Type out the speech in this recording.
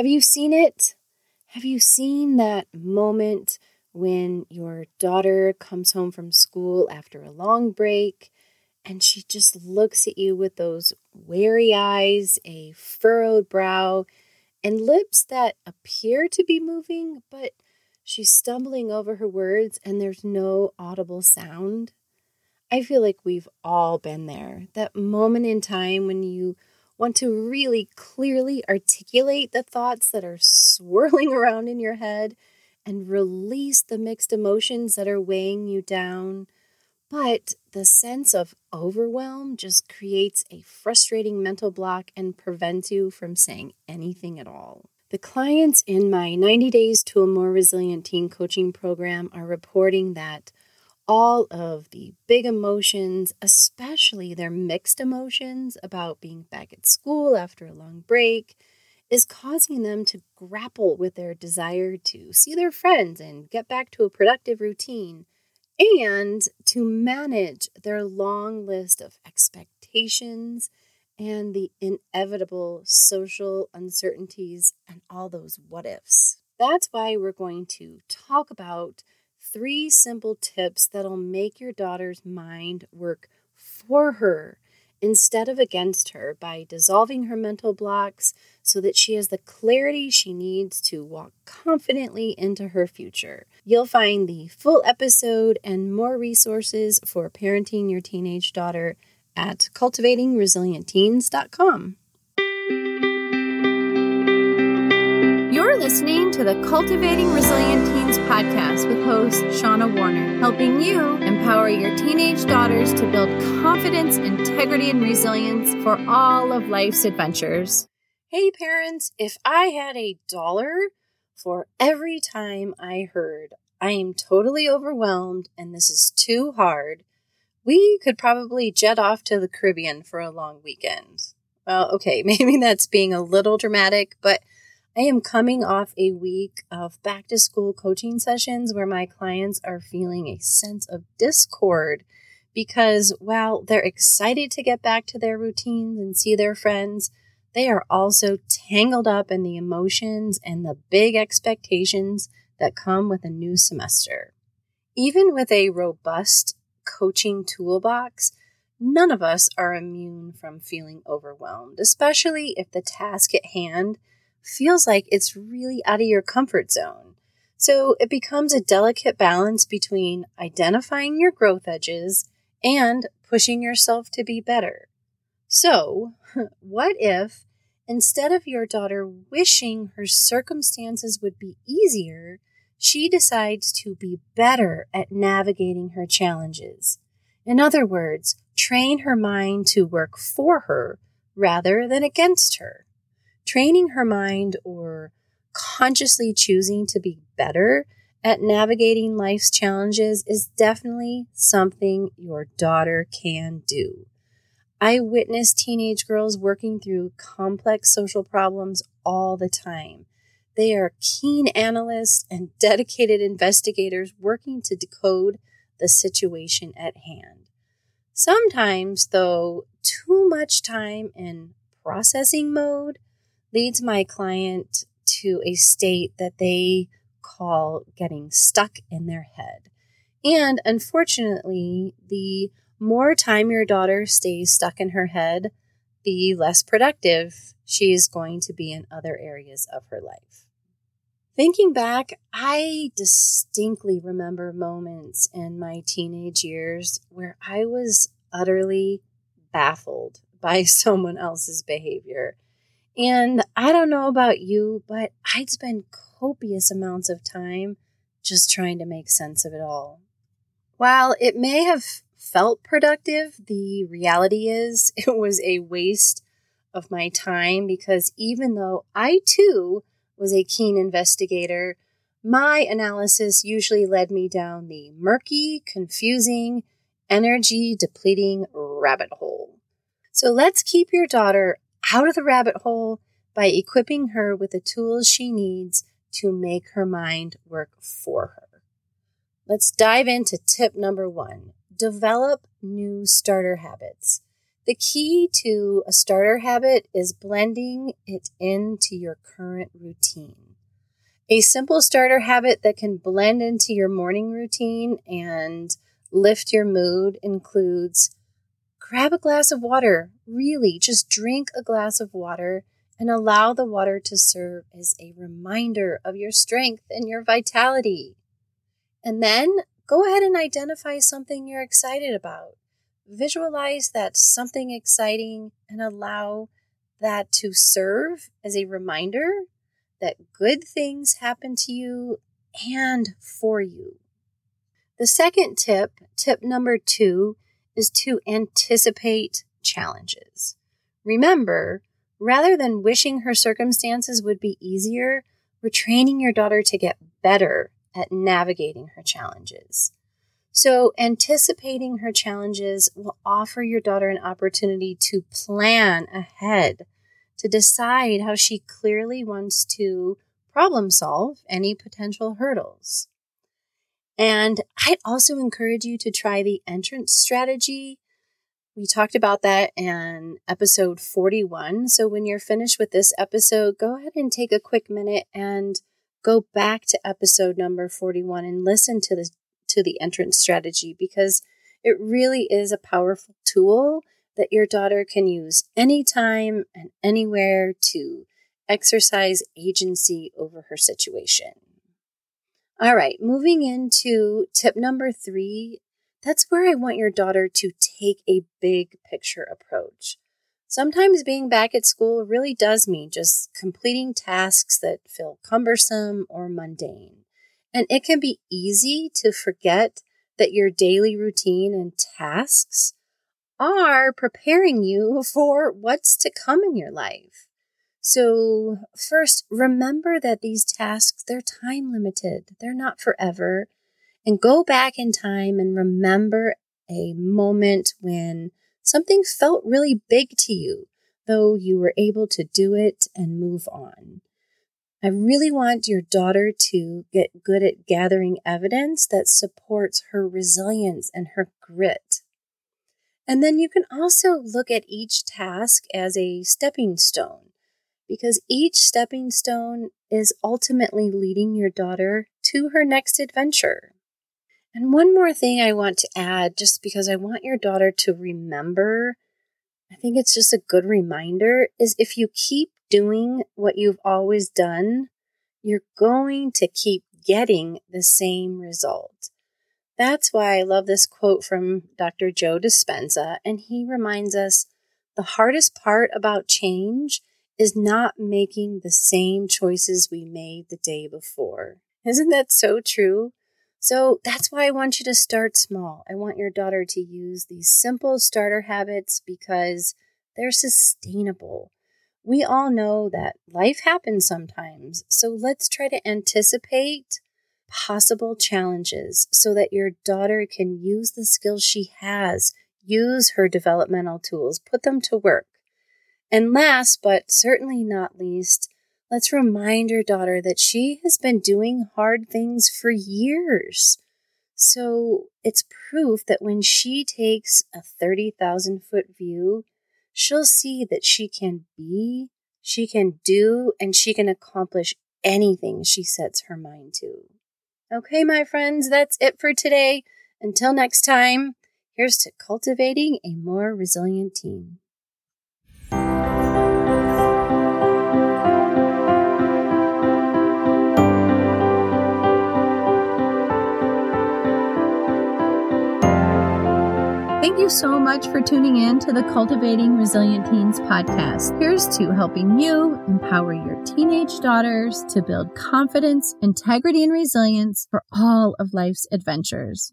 Have you seen it? Have you seen that moment when your daughter comes home from school after a long break and she just looks at you with those wary eyes, a furrowed brow, and lips that appear to be moving, but she's stumbling over her words and there's no audible sound? I feel like we've all been there. That moment in time when you want to really clearly articulate the thoughts that are swirling around in your head and release the mixed emotions that are weighing you down. But the sense of overwhelm just creates a frustrating mental block and prevents you from saying anything at all. The clients in my 90 Days to a More Resilient Teen coaching program are reporting that all of the big emotions, especially their mixed emotions about being back at school after a long break, is causing them to grapple with their desire to see their friends and get back to a productive routine, and to manage their long list of expectations and the inevitable social uncertainties and all those what ifs. That's why we're going to talk about three simple tips that'll make your daughter's mind work for her instead of against her by dissolving her mental blocks so that she has the clarity she needs to walk confidently into her future. You'll find the full episode and more resources for parenting your teenage daughter at cultivatingresilientteens.com. Listening to the Cultivating Resilient Teens podcast with host Shauna Warner, helping you empower your teenage daughters to build confidence, integrity, and resilience for all of life's adventures. Hey, parents, if I had a dollar for every time I heard, I am totally overwhelmed and this is too hard, we could probably jet off to the Caribbean for a long weekend. Well, okay, maybe that's being a little dramatic, but I am coming off a week of back to school coaching sessions where my clients are feeling a sense of discord because while they're excited to get back to their routines and see their friends, they are also tangled up in the emotions and the big expectations that come with a new semester. Even with a robust coaching toolbox, none of us are immune from feeling overwhelmed, especially if the task at hand feels like it's really out of your comfort zone. So it becomes a delicate balance between identifying your growth edges and pushing yourself to be better. So, what if instead of your daughter wishing her circumstances would be easier, she decides to be better at navigating her challenges? In other words, train her mind to work for her rather than against her training her mind or consciously choosing to be better at navigating life's challenges is definitely something your daughter can do. I witness teenage girls working through complex social problems all the time. They are keen analysts and dedicated investigators working to decode the situation at hand. Sometimes, though, too much time in processing mode leads my client to a state that they call getting stuck in their head. And unfortunately, the more time your daughter stays stuck in her head, the less productive she is going to be in other areas of her life. Thinking back, I distinctly remember moments in my teenage years where I was utterly baffled by someone else's behavior. And I don't know about you, but I'd spend copious amounts of time just trying to make sense of it all. While it may have felt productive, the reality is it was a waste of my time because even though I too was a keen investigator, my analysis usually led me down the murky, confusing, energy depleting rabbit hole. So let's keep your daughter out of the rabbit hole by equipping her with the tools she needs to make her mind work for her. Let's dive into tip number one develop new starter habits. The key to a starter habit is blending it into your current routine. A simple starter habit that can blend into your morning routine and lift your mood includes grab a glass of water. Really, just drink a glass of water and allow the water to serve as a reminder of your strength and your vitality. And then go ahead and identify something you're excited about. Visualize that something exciting and allow that to serve as a reminder that good things happen to you and for you. The second tip, tip number two, is to anticipate challenges. Remember, rather than wishing her circumstances would be easier, we're training your daughter to get better at navigating her challenges. So, anticipating her challenges will offer your daughter an opportunity to plan ahead, to decide how she clearly wants to problem solve any potential hurdles. And I'd also encourage you to try the entrance strategy. We talked about that in episode 41. So when you're finished with this episode, go ahead and take a quick minute and go back to episode number 41 and listen to the to the entrance strategy because it really is a powerful tool that your daughter can use anytime and anywhere to exercise agency over her situation. All right, moving into tip number three. That's where I want your daughter to take a big picture approach. Sometimes being back at school really does mean just completing tasks that feel cumbersome or mundane. And it can be easy to forget that your daily routine and tasks are preparing you for what's to come in your life. So, first, remember that these tasks, they're time limited. They're not forever. And go back in time and remember a moment when something felt really big to you, though you were able to do it and move on. I really want your daughter to get good at gathering evidence that supports her resilience and her grit. And then you can also look at each task as a stepping stone because each stepping stone is ultimately leading your daughter to her next adventure. And one more thing I want to add, just because I want your daughter to remember, I think it's just a good reminder, is if you keep doing what you've always done, you're going to keep getting the same result. That's why I love this quote from Dr. Joe Dispenza, and he reminds us the hardest part about change is not making the same choices we made the day before. Isn't that so true? So that's why I want you to start small. I want your daughter to use these simple starter habits because they're sustainable. We all know that life happens sometimes, so let's try to anticipate possible challenges so that your daughter can use the skills she has, use her developmental tools, put them to work. And last, but certainly not least, let's remind your daughter that she has been doing hard things for years. So it's proof that when she takes a 30,000 foot view, she'll see that she can be, she can do, and she can accomplish anything she sets her mind to. Okay, my friends, that's it for today. Until next time, here's to cultivating a more resilient teen. Thank you so much for tuning in to the Cultivating Resilient Teens podcast. Here's to helping you empower your teenage daughters to build confidence, integrity, and resilience for all of life's adventures.